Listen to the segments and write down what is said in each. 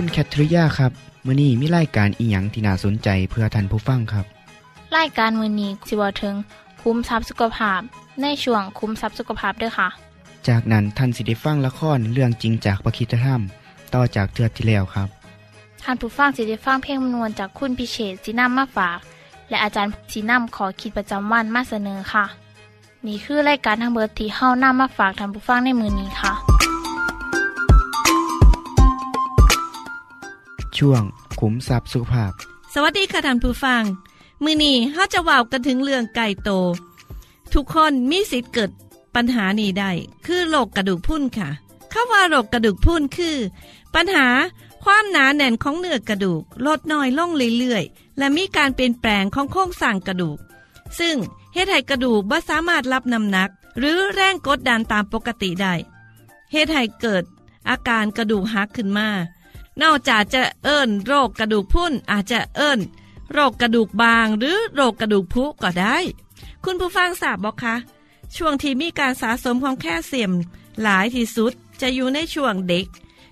คุณแคทริยาครับมื้อนี้มีรายการอีหยังที่น่าสนใจเพื่อท่านผู้ฟังครับรายการมือนี้สิเวาถึงคุ้มทรัพย์สุขภาพในช่วงคุ้มทรัพย์สุขภาพด้วยค่ะ จากนั้นท่านสิได้ฟังละครเรื่องจริงจากประคีตธรรม ต่อจากเทือกที่แล้วครับท่านผู้ฟังสิได้ฟังเพลงมนวนจากคุณพิเชษสีน้ำมาฝาก และอาจารย์สีน้ำขอคิดประจำวันมาเสนอค่ะ นี่คือรายการทางเบอร์ที่เฮานำมาฝากท่านผู้ฟังในมือนี้ค่ะ ช่วงขุมทรัพย์สุขภาพ สวัสดีค่ะท่านผู้ฟัง มือนี้เฮาจะว้าวกันถึงเรื่องไก่โต ทุกคนมีสิทธิ์เกิดปัญหานี้ได้คือโรคกระดูกพรุนค่ะคำว่าโรคกระดูกพรุนคือ ปัญหาความหนาแน่นของเนื้อกระดูกลดน้อยลงเรื่อยๆและมีการเปลี่ยนแปลงของโครงสร้างกระดูก ซึ่งเฮ็ดให้กระดูกบ่สามารถรับน้ำหนัก หรือแรงกดดันตามปกติได้เฮ็ดให้เกิดอาการกระดูกหักขึ้นมา นอกจากจะเอิ้นโรคกระดูกพรุนอาจจะเอิ้นโรคกระดูกบางหรือโรคกระดูกพุก็ได้ คุณผู้ฟังทราบบอกคะ ช่วงที่มีการสะสมของแคลเซียมหลายที่สุดจะอยู่ในช่วงเด็ก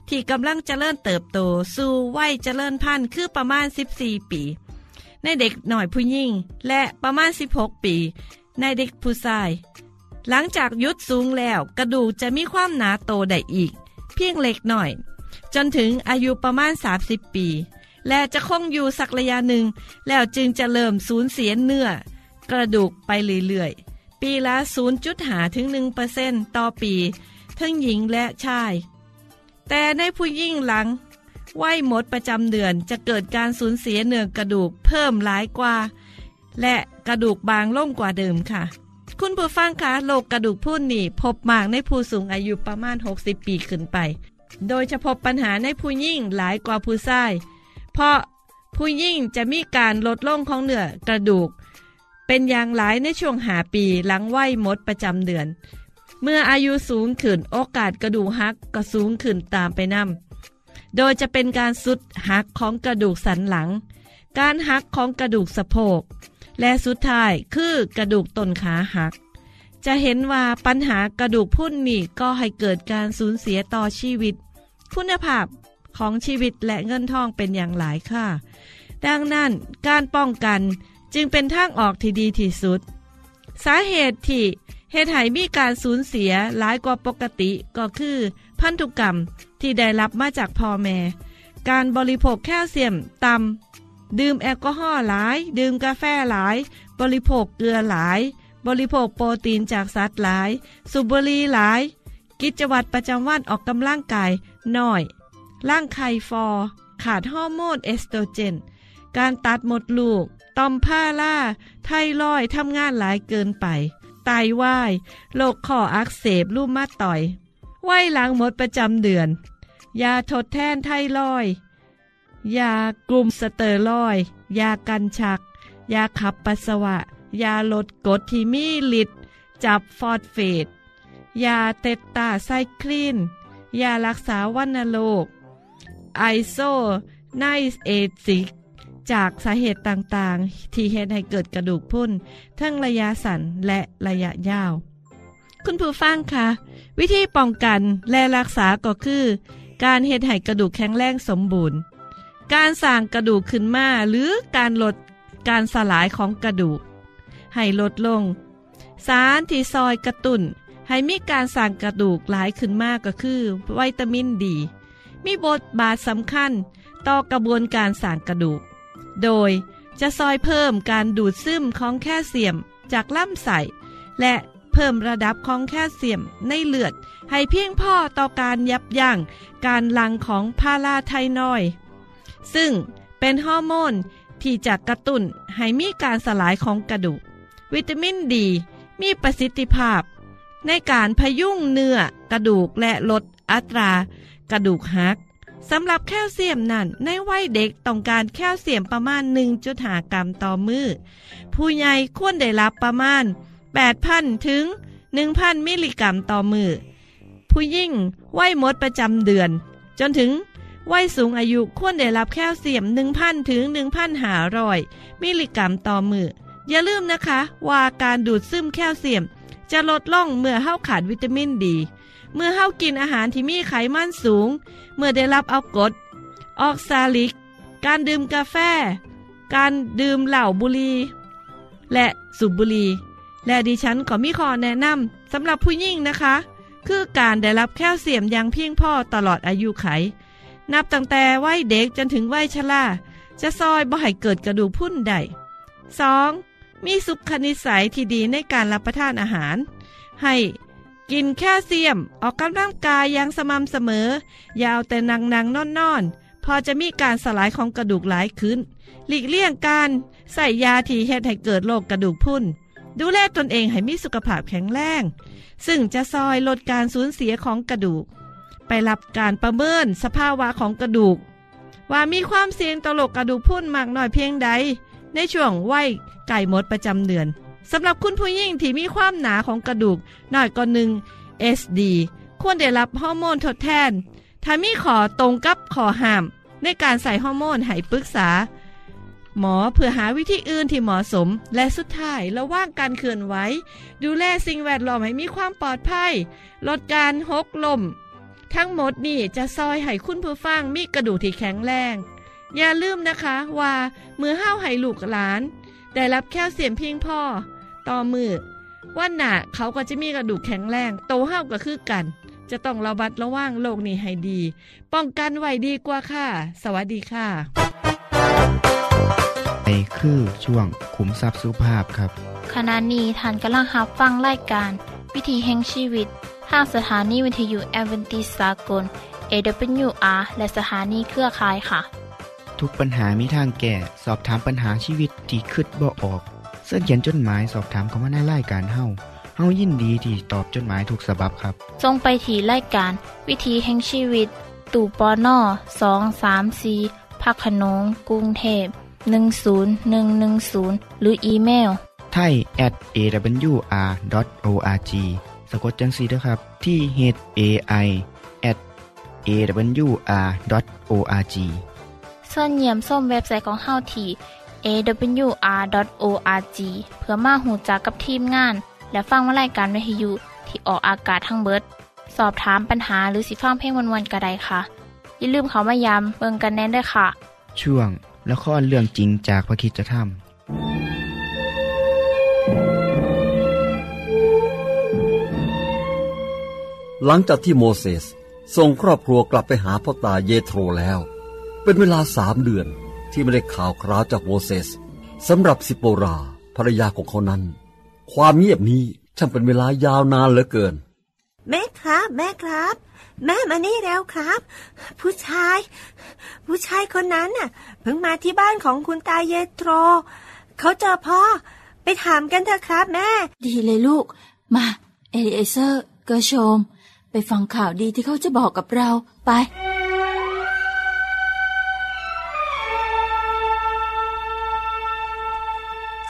ที่กำลังจเจริญเติบโต สู่วัยเจริญพันธุ์คือประมาณ 14 ปี ในเด็กหน่อยผู้หญิงและประมาณ 16 ปี ในเด็กผู้ชาย หลังจากยุดสูงแล้วกระดูกจะมีความหนาโตได้อีก เพียงเล็กหน่อย จนถึงอายุประมาณ 30 ปี และจะคงอยู่สักระยะหนึ่ง แล้วจึงจะเริ่มสูญเสียเนื้อ กระดูกไปเรื่อยๆ ปีละ 0.5ถึง1%ต่อปี ทั้งหญิงและชาย แต่ในผู้ยิ่งหลังวัยหมดประจำเดือนจะเกิดการสูญเสียเนื้อกระดูกเพิ่มหลายกว่า และกระดูกบางล่งกว่าเดิมค่ะ คุณผู้ฟังคะโรคกระดูกพรุนนี่พบมากในผู้สูงอายุประมาณ 60 ปีขึ้นไป โดยจะพบปัญหาในผู้ยิ่งหลายกว่าผู้ชาย เพราะผู้ยิ่งจะมีการลดลงของเนื้อกระดูก เป็นอย่างหลายในช่วงหาปีหลังวัยหมดประจำเดือน เมื่ออายุสูงขึ้นโอกาสกระดูกหักก็สูงขึ้นตามไปนำโดยจะเป็นการสุดหักของกระดูกสันหลัง การหักของกระดูกสะโพก และสุดท้ายคือกระดูกต้นขาหัก จะเห็นว่าปัญหากระดูกพุ่นนี่ก็ให้เกิดการสูญเสียต่อชีวิต คุณภาพของชีวิตและเงินทองเป็นอย่างหลายค่ะ ดังนั้นการป้องกันจึงเป็นทางออกที่ดีที่สุด สาเหตุที่เหตุให้มีการสูญเสียหลายกว่าปกติก็คือ พันธุกรรมที่ได้รับมาจากพ่อแม่ การบริโภคแคลเซียมต่ำดื่มแอลกอฮอล์หลาย ดื่มกาแฟหลาย บริโภคเกลือหลาย บริโภคโปรตีนจากสัตว์หลายสูบบุหรี่หลาย กิจวัตรประจำวันออกกำลังกายน้อยรังไข่ฝ่อ ขาดฮอร์โมนเอสโตรเจน การตัดมดลูกต่อมพารา ไทรอยด์ทำงานหลายเกินไปไตวายโรคข้ออักเสบรูมาตอยด์วัยหลังหมดประจำเดือน ยาทดแทนไทรอยด์ ยากลุ่มสเตียรอยด์ ยากันชัก ยาขับปัสสาวะ ยาลดกรดที่มีฤทธิ์จับฟอสเฟต ยาเตตราไซคลีนยารักษาวัณโรคไอโซไนอาซิดจากสาเหตุต่างๆ ที่เหตุให้เกิดกระดูกพรุนทั้งระยะสั้นและระยะยาว คุณผู้ฟังคะวิธีป้องกันและรักษาก็คือ การเหตุให้กระดูกแข็งแรงสมบูรณ์ การสร้างกระดูกขึ้นมาหรือการลดการสลายของกระดูก ให้ลดลง สารที่ซอยกระตุน ให้มีการสร้างกระดูกหลายขึ้นมากก็คือ วิตามินดี มีบทบาทสำคัญต่อกระบวนการสร้างกระดูก โดยจะซอยเพิ่มการดูดซึมของแคลเซียมจากลำไส้และเพิ่มระดับของแคลเซียมในเลือด ให้เพียงพอต่อการยับยั้งการหลั่งของพาราไทนอยด์ซึ่งเป็นฮอร์โมนที่จะกระตุ้นให้มีการสลายของกระดูก วิตามินดี มีประสิทธิภาพ ในการพยุงเนื้อกระดูกและลดอัตรา กระดูกหักสำหรับแคลเซียมนั้น ในวัยเด็กต้องการแคลเซียมประมาณ 1.5 กรัมต่อมือ ผู้ใหญ่ควรได้รับประมาณ 8,000 ถึง 1,000 มิลลิกรัมต่อมือ ผู้ยิ่งวัยหมดประจำเดือน จนถึงวัยสูงอายุควรได้รับแคลเซียม 1,000 ถึง 1,500 มิลลิกรัมต่อมือ อย่าลืมนะคะ ว่าการดูดซึมแคลเซียม จะลดล่องเมื่อเฮาขาดวิตามินดี เมื่อเฮากินอาหารที่มีไขมันสูง เมื่อได้รับเอากดออกซาลิก การดื่มกาแฟ การดื่มเหล้าบุรี และสูบบุรีและดิฉันก็มีข้อแนะนำสำหรับผู้หญิงนะคะ คือการได้รับแคลเซียมอย่างเพียงพอตลอดอายุไข นับตั้งแต่วัยเด็กจนถึงวัยชราจะซอยบ่ให้เกิดกระดูกพุ่นใด 2. มีสุขนิสัยที่ดีในการรับประทานอาหาร ให้กินแคลเซียม ออกกำลังกายอย่างสม่ำเสมออย่าเอาแต่นังนังนอนนอนพอจะมีการสลายของกระดูกหลายขึ้น หลีกเลี่ยงการใส่ยาที่เฮ็ดให้เกิดโรคกระดูกพุ่น ดูแลตนเองให้มีสุขภาพแข็งแรง ซึ่งจะซอยลดการสูญเสียของกระดูก ไปรับการประเมินสภาวะของกระดูก ว่ามีความเสี่ยงต่อโรคกระดูกพุ่นมากน้อยเพียงใด ในช่วงวัยไก่มดประจำเดือนสำหรับคุณผู้หญิงที่มีความหนาของกระดูกน้อยกว่าหนึ่ง SD ควรได้รับฮอร์โมนทดแทน ถ้ามีขอตรงกับขอห้าม ในการใส่ฮอร์โมนให้ปรึกษา หมอเพื่อหาวิธีอื่นที่เหมาะสม และสุดท้ายระว่างการเคลื่อนไหวดูแลสิ่งแวดล้อมให้มีความปลอดภัย ลดการหกลมทั้งหมดนี่จะซอยให้คุณผู้ฟังมีกระดูกที่แข็งแรง อย่าลืมนะคะว่ามือห้าวให้ลูกหลาน ได้รับแคลเซียมเพียงพอต่อมือวันหน้าเขาก็จะมีกระดูกแข็งแรง โตเห้าก็คือกัน จะต้องระบัดระวังโรคนี้ให้ดี ป้องกันไว้ดีกว่าค่ะ สวัสดีค่ะไปคือช่วงขุมทรัพย์สุภาพครับ ขณะนี้ท่านกำลังรับฟังรายการ วิถีแห่งชีวิตทางสถานีวิทยุแอเวนติสากล AWR และสถานีเครือข่ายค่ะ ทุกปัญหามีทางแก้สอบถามปัญหาชีวิตที่คิดบ่ออก เสื้อเขียนจดหมายสอบถามเขามาในรายการเฮาเฮายินดีที่ตอบจดหมายถูกสาบบครับทรงไปถีรายการ วิถีแห่งชีวิต ตู่ปอน่อสองสามสีพักขนงกรุงเทพ10110 หรืออีเมลไทย at awr.org สะกดจังสีด้วยครับ ที่ h a i at awr.org ส่วนเยี่ยมส้มเว็บไซต์ของเฮาที่ awr.org เพื่อมาหูจักกับทีมงาน และฟังวารายการวิทยุที่ออกอากาศทั้งเบิด สอบถามปัญหาหรือสิฟังเพลงวนๆกระไดค่ะ อย่าลืมเขามายามเบิงกันแน่นด้วยค่ะ ช่วงละครเรื่องจริงจากพระคิดจะทำหลังจากที่โมเสสส่งครอบครัวกลับไปหาพ่อตาเยโทรแล้ว เป็นเวลาสามเดือนที่ไม่ได้ข่าวคราวจากโมเสสสำหรับสิโปราภรรยาของเขานั้น ความเงียบนี้ช่างเป็นเวลายาวนานเหลือเกิน แม่ครับ แม่ครับ แม่มานี่แล้วครับ ผู้ชาย ผู้ชายคนนั้นน่ะ เพิ่งมาที่บ้านของคุณตาเยโตรเขาเจอพ่อ ไปถามกันเถอะครับแม่ ดีเลยลูก มา เอลิเอเซอร์ เกอร์โชม ไปฟังข่าวดีที่เขาจะบอกกับเราไป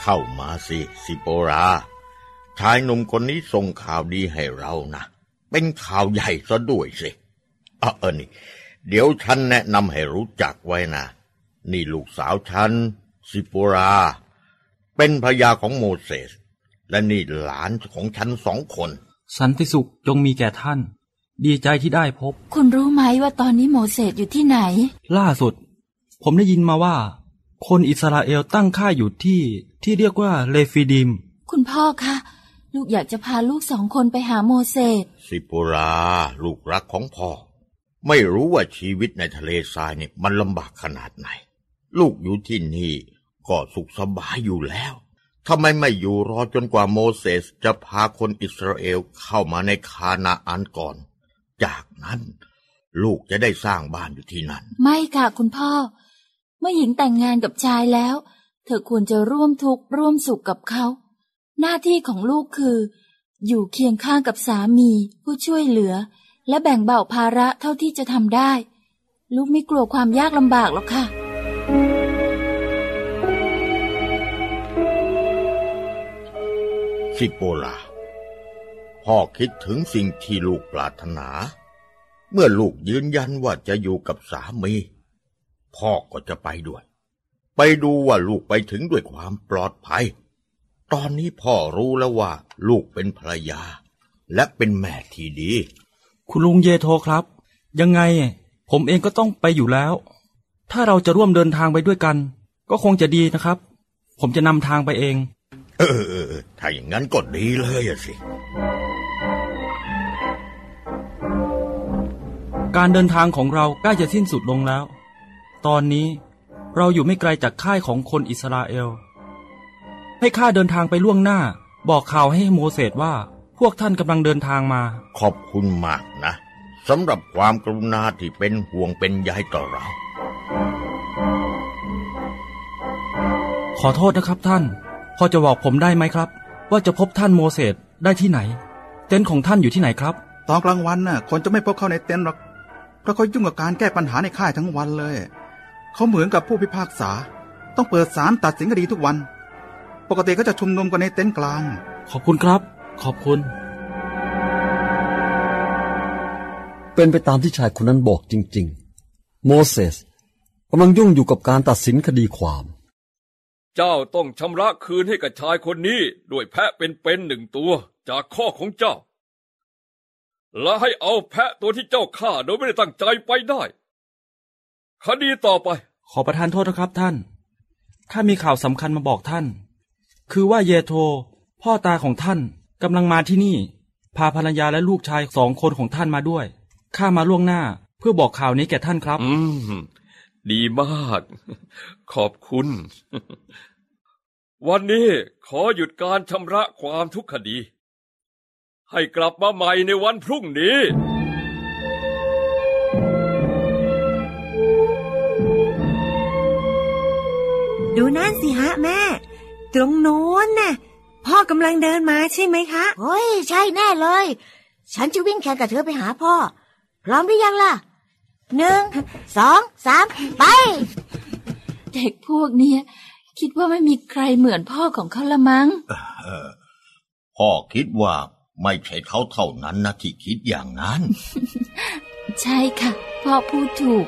เข้ามาสิสิโปรา ชายหนุ่มคนนี้ส่งข่าวดีให้เรานะ เป็นข่าวใหญ่ซะด้วยสิเออเออนี่ เดี๋ยวฉันแนะนำให้รู้จักไว้นะ นี่ลูกสาวฉันสิโปรา เป็นภรรยาของโมเสส และนี่หลานของฉันสองคน สันติสุขจงมีแก่ท่าน ดีใจที่ได้พบ คุณรู้ไหมว่าตอนนี้โมเสสอยู่ที่ไหน ล่าสุด ผมได้ยินมาว่า คนอิสราเอลตั้งค่ายอยู่ที่ที่เรียกว่าเลฟิดิม คุณพ่อคะลูกอยากจะพาลูกสองคนไปหาโมเสสสิโปราลูกรักของพ่อ ไม่รู้ว่าชีวิตในทะเลทรายเนี่ยมันลำบากขนาดไหน ลูกอยู่ที่นี่ก็สุขสบายอยู่แล้วทำไมไม่อยู่รอจนกว่าโมเสสจะพาคนอิสราเอลเข้ามาในคานาอันก่อน จากนั้น ลูกจะได้สร้างบ้านอยู่ที่นั่น ไม่ค่ะคุณพ่อ เมื่อหญิงแต่งงานกับชายแล้ว เธอควรจะร่วมทุกข์ร่วมสุขกับเขา หน้าที่ของลูกคือ อยู่เคียงข้างกับสามี ผู้ช่วยเหลือ และแบ่งเบาภาระเท่าที่จะทำได้ ลูกไม่กลัวความยากลำบากหรอกค่ะสิโปลาพ่อคิดถึงสิ่งที่ลูกปรารถนา เมื่อลูกยืนยันว่าจะอยู่กับสามี พ่อก็จะไปด้วย ไปดูว่าลูกไปถึงด้วยความปลอดภัย ตอนนี้พ่อรู้แล้วว่า ลูกเป็นภรรยา และเป็นแม่ที่ดี คุณลุงเยโทครับ ยังไง ผมเองก็ต้องไปอยู่แล้ว ถ้าเราจะร่วมเดินทางไปด้วยกัน ก็คงจะดีนะครับ ผมจะนำทางไปเอง เออเออเออถ้าอย่างนั้นก็ดีเลยอะสิการเดินทางของเราใกล้จะสิ้นสุดลงแล้ว ตอนนี้เราอยู่ไม่ไกลจากค่ายของคนอิสราเอล ให้ข้าเดินทางไปล่วงหน้า บอกข่าวให้โมเสสว่าพวกท่านกำลังเดินทางมา ขอบคุณมากนะสำหรับความกรุณาที่เป็นห่วงเป็นใยต่อเรา ขอโทษนะครับท่าน พอจะบอกผมได้ไหมครับ ว่าจะพบท่านโมเสสได้ที่ไหน เต็นท์ของท่านอยู่ที่ไหนครับ ตอนกลางวันน่ะคนจะไม่พบเข้าในเต็นท์หรอกเพราะเขายุ่งกับการแก้ปัญหาในค่ายทั้งวันเลย เขาเหมือนกับผู้พิพากษา ต้องเปิดศาลตัดสินคดีทุกวัน ปกติเขาจะชุมนุมกันในเต็นท์กลาง ขอบคุณครับ ขอบคุณ เป็นไปตามที่ชายคนนั้นบอกจริง ๆ โมเสสกำลังยุ่งอยู่กับการตัดสินคดีความ เจ้าต้องชำระคืนให้กับชายคนนี้ด้วยแพะเป็นๆหนึ่งตัวจากข้อของเจ้า และให้เอาแพะตัวที่เจ้าฆ่าโดยไม่ได้ตั้งใจไปได้ คดีต่อไป ขอประทานโทษนะครับท่าน ข้ามีข่าวสำคัญมาบอกท่าน คือว่าเยโท พ่อตาของท่านกำลังมาที่นี่ พาภรรยาและลูกชายสองคนของท่านมาด้วย ข้ามาล่วงหน้าเพื่อบอกข่าวนี้แก่ท่านครับ อืม ดีมาก ขอบคุณ วันนี้ขอหยุดการชำระความทุกคดี ให้กลับมาใหม่ในวันพรุ่งนี้ ดูนั่นสิฮะแม่ ตรงโน้นน่ะ พ่อกำลังเดินมาใช่ไหมคะโอ้ยใช่แน่เลย ฉันจะวิ่งแข่งกับเธอไปหาพ่อ พร้อมหรือยังล่ะหนึ่งสองสามไป เด็กพวกเนี้ยคิดว่าไม่มีใครเหมือนพ่อของเขาละมั้งเออพ่อคิดว่าไม่ใช่เขาเท่านั้นนะที่คิดอย่างนั้น ใช่ค่ะ พ่อพูดถูก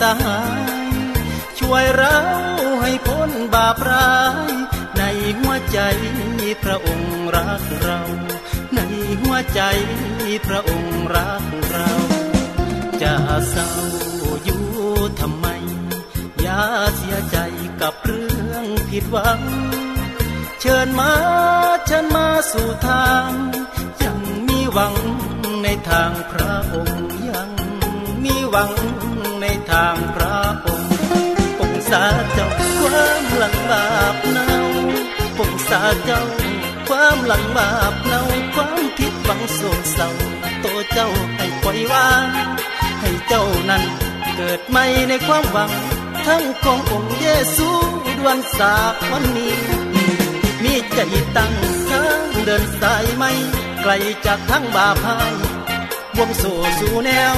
สหาย ช่วยเราให้พ้นบาปร้าย ในหัวใจพระองค์รักเรา ในหัวใจพระองค์รักเรา จะเศร้าอยู่ทำไม อย่าเสียใจกับเรื่องผิดหวัง เชิญมาเชิญมาสู่ทางยังมีหวังในทางพระองค์ยังมีหวัง ทางพระองค์ปงสาเจ้าความหลังบาปเนาปงสาเจ้าความหลังบาปเนาความผิดหวังโศกเศร้าโตเจ้าให้ปล่อยวางให้เจ้านั้นเกิดใหม่ในความหวัง ทั้งขององค์เยซูดวนสาวันนี้มีใจตั้งทางเดินสายไม่ไกลจากทั้งบาพายวงโซสู่แนว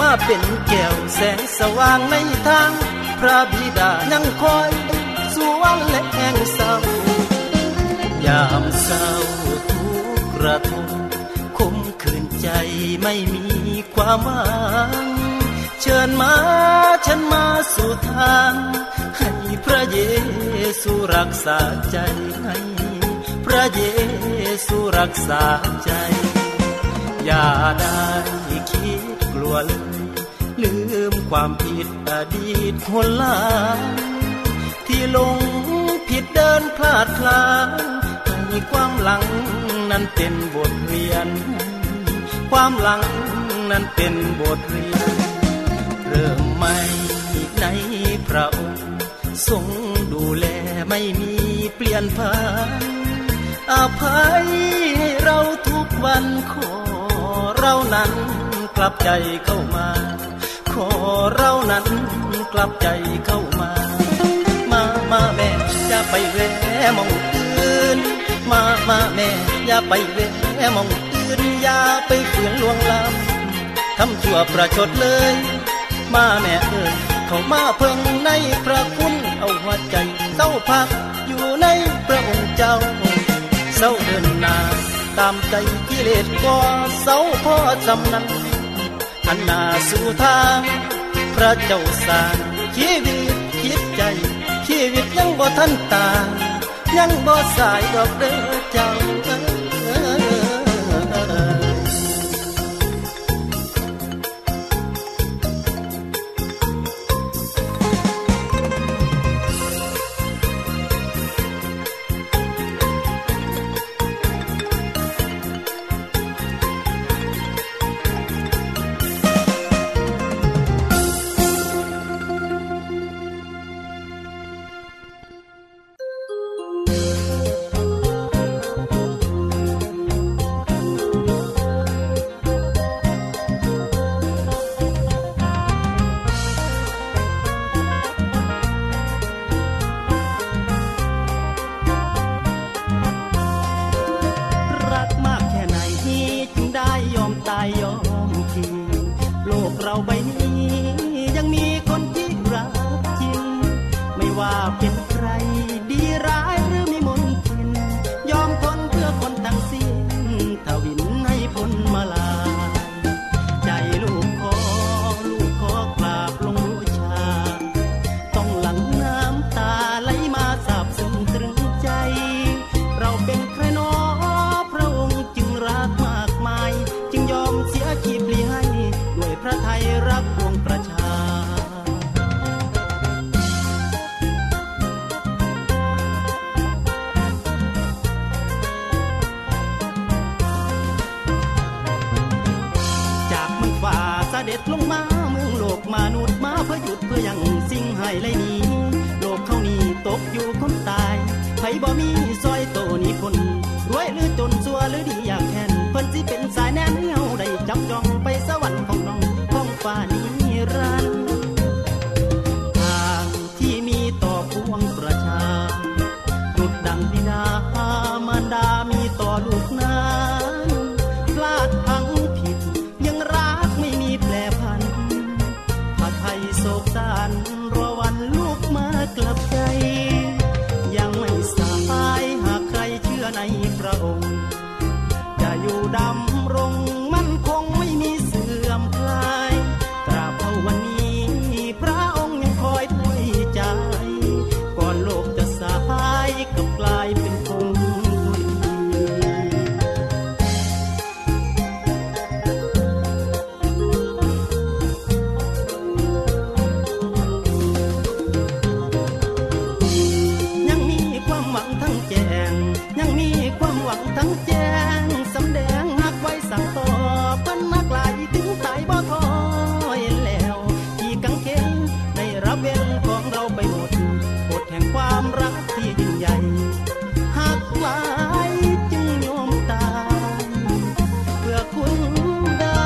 มาเป็นแก้วแสงสว่างในทาง พระบิดายังคอยสวงและแห่งเศร้ายามเศร้าทุกข์ระทมคมคืนใจไม่มีความหวังเชิญมาฉันมาสู่ทาง ให้พระเยซูรักษาใจให้พระเยซูรักษาใจ อย่าได้ ลัวเลยลืมความผิดอดีตคนลาที่หลงผิดเดินพลาดพลาดให้ความหลังนั้นเป็นบทเรียน ความหลังนั้นเป็นบทเรียน เริ่มใหม่ในพระองค์ทรงดูแลไม่มีเปลี่ยนผ่านอภัยให้เราทุกวันขอเรานั้น กลับใจเข้ามา ขอเรานั้นกลับใจเข้ามา มามาแม่อย่าไปแวะมองอื่น มามาแม่อย่าไปแวะมองอื่นอย่าไปฝืนลวงลำทำชั่วประชดเลย มาแม่เอ่ยเข้ามาเพิ่งในพระคุณเอาหัวใจเศร้าพักอยู่ในพระองค์เจ้าเศร้าเดินนาตามใจกิเลสก็เศร้าพ่อจำนั้น หันหน้าสู่ทาง พระเจ้าสร้างชีวิตคิดใจ ชีวิตยังบ่ทันตายยังบ่สายดอกเด้อเจ้า លោកណា หมดกฎแห่งความรักที่ยิ่งใหญ่หักหลายจึงยอมตายเพื่อคุณดา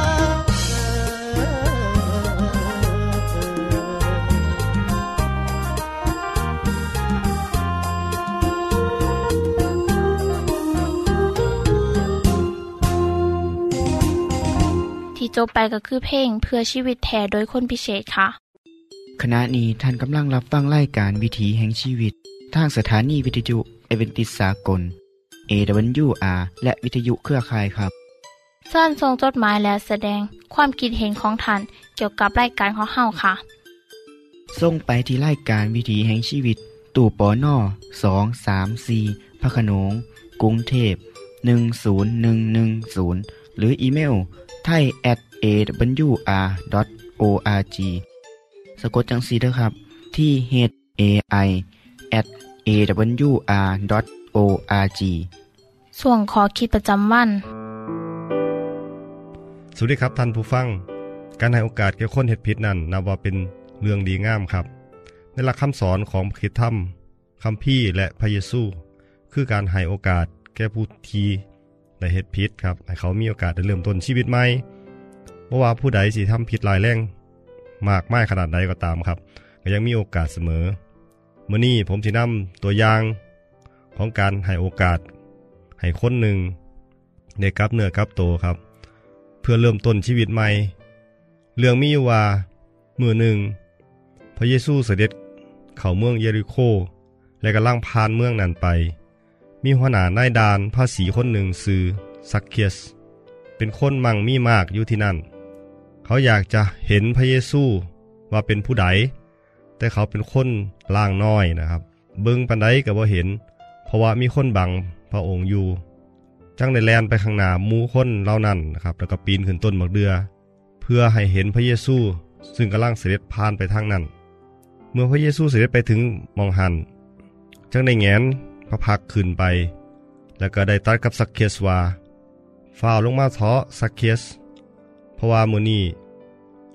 ที่จบไปก็คือเพลงเพื่อชีวิตแท้โดยคนพิเศษค่ะ ขณะนี้ท่านกำลังรับฟังไล่การวิถีแห่งชีวิต ทางสถานีวิทยุเอเวนติสากล AWR และวิทยุเครือข่ายครับเส้นทรงจดหมายและแสดงความคิดเห็นของท่านเกี่ยวกับรายการของเฮาค่ะ ส่งไปที่ไล่การวิถีแห่งชีวิต ตู่ปอน่อสองสามสีพระโขนงกรุงเทพ10110 หรืออีเมลไทย at awr.org สะกดจังสีนะครับ ที่ h a i at awr.org ส่วนขอคิดประจำวัน สวัสดีครับท่านผู้ฟัง การให้โอกาสแก่คนเห็ดผิดนั้น นับว่าเป็นเรื่องดีงามครับ ในหลักคำสอนของพระคิดธรรมคำพี่และพระเยซู คือการให้โอกาสแก่ผู้ทีได้เห็ดผิดครับให้เขามีโอกาสได้เริ่มต้นชีวิตใหม่เพราะว่าผู้ใดสิทำผิดหลายแรง มากไม่ขนาดใดก็ตามครับก็ยังมีโอกาสเสมอเมื่อนี้ผมสินำตัวอย่างของการให้โอกาส ให้คนหนึ่งได้กลับเนื้อกลับโตครับ เพื่อเริ่มต้นชีวิตใหม่ เรื่องมีว่ามือหนึ่ง พระเยซูเสด็จเข้าเมืองเยริโค และกำลังผ่านเมืองนั้นไป มีหัวหน้านายดานภาษีคนหนึ่งซื้อซักเคียส เป็นคนมั่งมีมากอยู่ที่นั่น เขาอยากจะเห็นพระเยซูว่าเป็นผู้ใด แต่เขาเป็นคนล่างน้อยนะครับ เบิ้งปันไดก็บ่เห็น เพราะว่ามีคนบังพระองค์อยู่ จังได้แลนไปข้างหน้ามูคนเหล่านั้นนะครับ แล้วก็ปีนขึ้นต้นมะเดือ เพื่อให้เห็นพระเยซูซึ่งกำลังเสด็จผ่านไปทางนั้น เมื่อพระเยซูเสด็จไปถึงมองหันจังได้แงนพระพักขึ้นไป แล้วก็ได้ตัดกับสักเคียสว่าฝ้าลงมาเถาะสักเคียส เพราะว่ามื้อนี้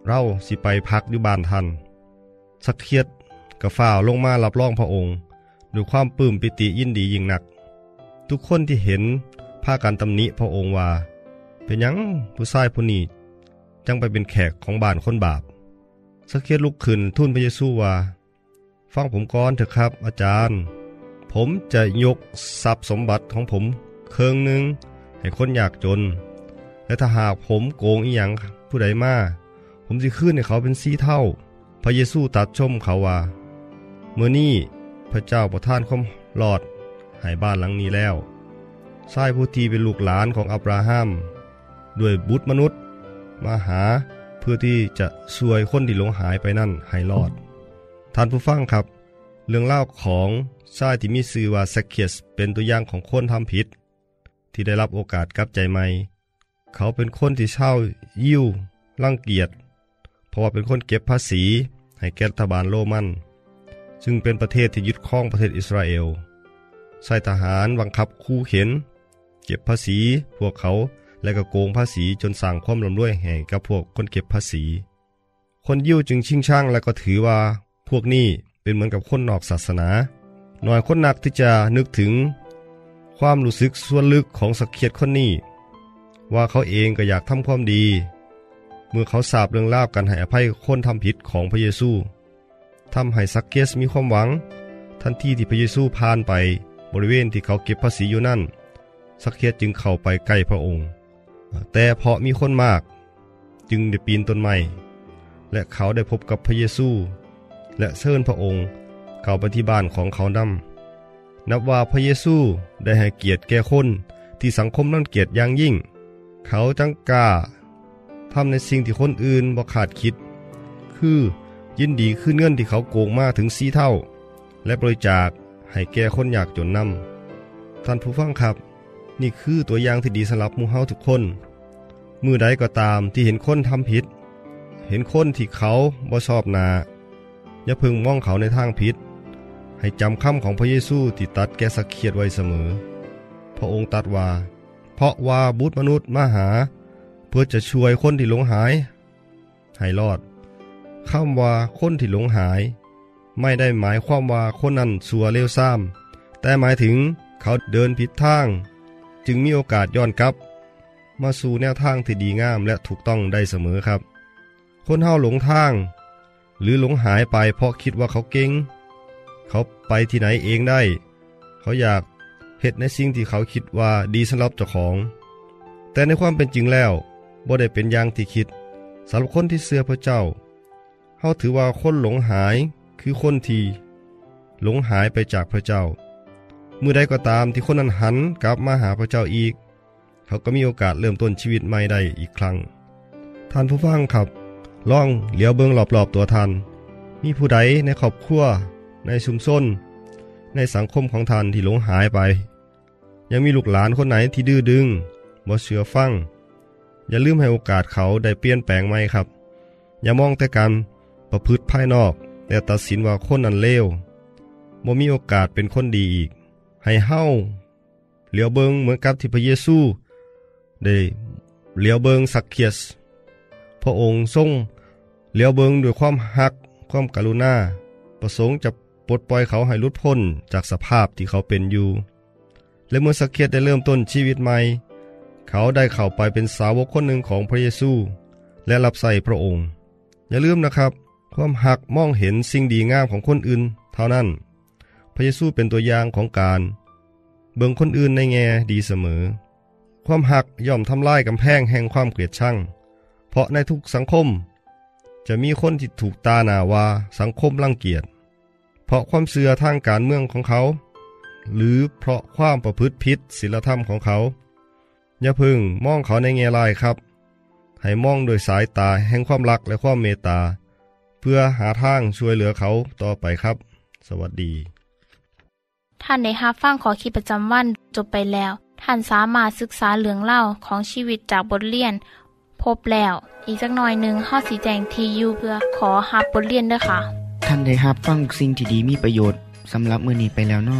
เราสิไปพักอยู่บ้านท่านสักเคียสกับฝ้าวลงมารับรองพระองค์ด้วยความปลื้มปิติยินดียิ่งนัก ทุกคนที่เห็นพากันตำหนิพระองค์ว่า เป็นยังผู้ชายผู้นี้จังไปเป็นแขกของบ้านคนบาป สักเคียสลุกขึ้นทูลพระเยซูว่าฟังผมก่อนเถอะครับ อาจารย์ ผมจะยกทรัพย์สมบัติของผมเครื่องหนึ่งให้คนอยากจน และถ้าหากผมโกงอีหยังผู้ใดมาผมจะขึ้นให้เขาเป็นสีเท่า พระเยซูตัดชมเขาว่าเมื่อนี้พระเจ้าประทานความรอดให้บ้านหลังนี้แล้วชายผู้ที่เป็นลูกหลานของอับราฮัมด้วยบุตรมนุษย์ มาหาเพื่อที่จะช่วยคนที่หลงหายไปนั่นให้รอด ท่านผู้ฟังครับ เรื่องเล่าของชายที่มีชื่อว่าแซคเคียสเป็นตัวอย่างของคนทำผิด ที่ได้รับโอกาสกลับใจใหม่ เขาเป็นคนที่เช่ายิ้วรังเกียจเพราะว่าเป็นคนเก็บภาษี ให้แกรัฐบาลโรมัน ซึ่งเป็นประเทศที่ยึดครองประเทศอิสราเอลใส่ทหารบังคับคู่เข็น เก็บภาษีพวกเขาและก็โกงภาษีจนสร้างความร่ำรวยให้กับพวกคนเก็บภาษี คนยิวจึงชิงช่างและก็ถือว่า พวกนี้เป็นเหมือนกับคนนอกศาสนาหน่อยคนหนักที่จะนึกถึง ความรู้สึกส่วนลึกของสักเคียดคนนี้ ว่าเขาเองก็อยากทำความดี เมื่อเขาทราบเรื่องราวการให้อภัยคนทำผิดของพระเยซูทำให้สักเคสมีความหวัง ทันทีที่พระเยซูผ่านไปบริเวณที่เขาเก็บภาษีอยู่นั่นสักเคียสจึงเข้าไปใกล้พระองค์ แต่เพราะมีคนมาก จึงได้ปีนต้นไม้และเขาได้พบกับพระเยซู และเชิญพระองค์ เข้าไปที่บ้านของเขานำนับว่าพระเยซูได้ให้เกียรติแก่คนที่สังคมรังเกียจอย่างยิ่ง เขาจังกล้าทำในสิ่งที่คนอื่นบ่ขาดคิด คือยินดีขึ้นเงินที่เขาโกงมาถึงสีเท่า และบริจาคให้แก่คนอยากจนนำท่านผู้ฟังครับ นี่คือตัวอย่างที่ดีสำหรับมูเฮาทุกคน มือใดก็ตามที่เห็นคนทำผิด เห็นคนที่เขาบ่ชอบนาอย่าพึงมองเขาในทางผิด ให้จำคำของพระเยซูที่ตัดแกสักเคียดไว้เสมอ พระองค์ตัดว่า เพราะว่าบุตรมนุษย์มาหา เพื่อจะช่วยคนที่หลงหาย ให้รอดคำว่าคนที่หลงหาย ไม่ได้หมายความว่าคนนั้นสัวเลวซ้ำแต่หมายถึงเขาเดินผิดทาง จึงมีโอกาสย้อนกลับ มาสู่แนวทางที่ดีงามและถูกต้องได้เสมอครับ คนเฮาหลงทาง หรือหลงหายไปเพราะคิดว่าเขาเก่งเขาไปที่ไหนเองได้ เขาอยาก เหตุในสิ่งที่เขาคิดว่าดีสำหรับเจ้าของ แต่ในความเป็นจริงแล้วบ่ได้เป็นอย่างที่คิดสำหรับคนที่เชื่อพระเจ้าเฮาถือว่าคนหลงหายคือคนที่หลงหายไปจากพระเจ้า เมื่อใดก็ตามที่คนนั้นหันกลับมาหาพระเจ้าอีก เขาก็มีโอกาสเริ่มต้นชีวิตใหม่ได้อีกครั้ง ท่านผู้ฟังครับ ลองเหลียวเบิงรอบๆตัวท่าน มีผู้ใดในครอบครัวในชุมชนในสังคมของท่านที่หลงหายไป ยังมีลูกหลานคนไหนที่ดื้อดึงบ่เชื่อฟัง อย่าลืมให้โอกาสเขาได้เปลี่ยนแปลงใหม่ครับ อย่ามองแต่การประพฤติภายนอก แต่ตัดสินว่าคนนั้นเลวบ่มีโอกาสเป็นคนดีอีก ให้เฮาเหลียวเบิงเหมือนกับที่พระเยซูได้เหลียวเบิงสักเคียส พระองค์ทรงเหลียวเบิงด้วยความหัก ความกรุณา ประสงค์จะปลดปล่อยเขาให้ลุดพ้นจากสภาพที่เขาเป็นอยู่ และเมื่อสักเคียสได้เริ่มต้นชีวิตใหม่ เขาได้เข้าไปเป็นสาวกคนหนึ่งของพระเยซู และรับใส่พระองค์ อย่าลืมนะครับ ความหักมองเห็นสิ่งดีงามของคนอื่น เท่านั้น พระเยซูเป็นตัวอย่างของการ เบิ่งคนอื่นในแง่ดีเสมอ ความหักย่อมทำลายกำแพงแห่งความเกลียดชัง เพราะในทุกสังคม จะมีคนที่ถูกตาหนาว่าสังคมรังเกียจ เพราะความเสื่อทางการเมืองของเขา หรือเพราะความประพฤติผิดศีลธรรมของเขา อย่าพึงมองเขาในแง่ลายครับ ให้มองโดยสายตาแห่งความรักและความเมตตา เพื่อหาทางช่วยเหลือเขาต่อไปครับ สวัสดี ท่านในฮับฟั่งขอคิดประจำวันจบไปแล้ว ท่านสามารถศึกษาเหลืองเล่าของชีวิตจากบทเรียน พบแล้ว อีกสักหน่อยหนึ่งข้อสีแจงทียูเพื่อขอฮับบทเรียนด้วยค่ะ ท่านได้รับฟังสิ่งที่ดีมีประโยชน์สำหรับมื้อนี้ไปแล้วนอ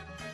โปร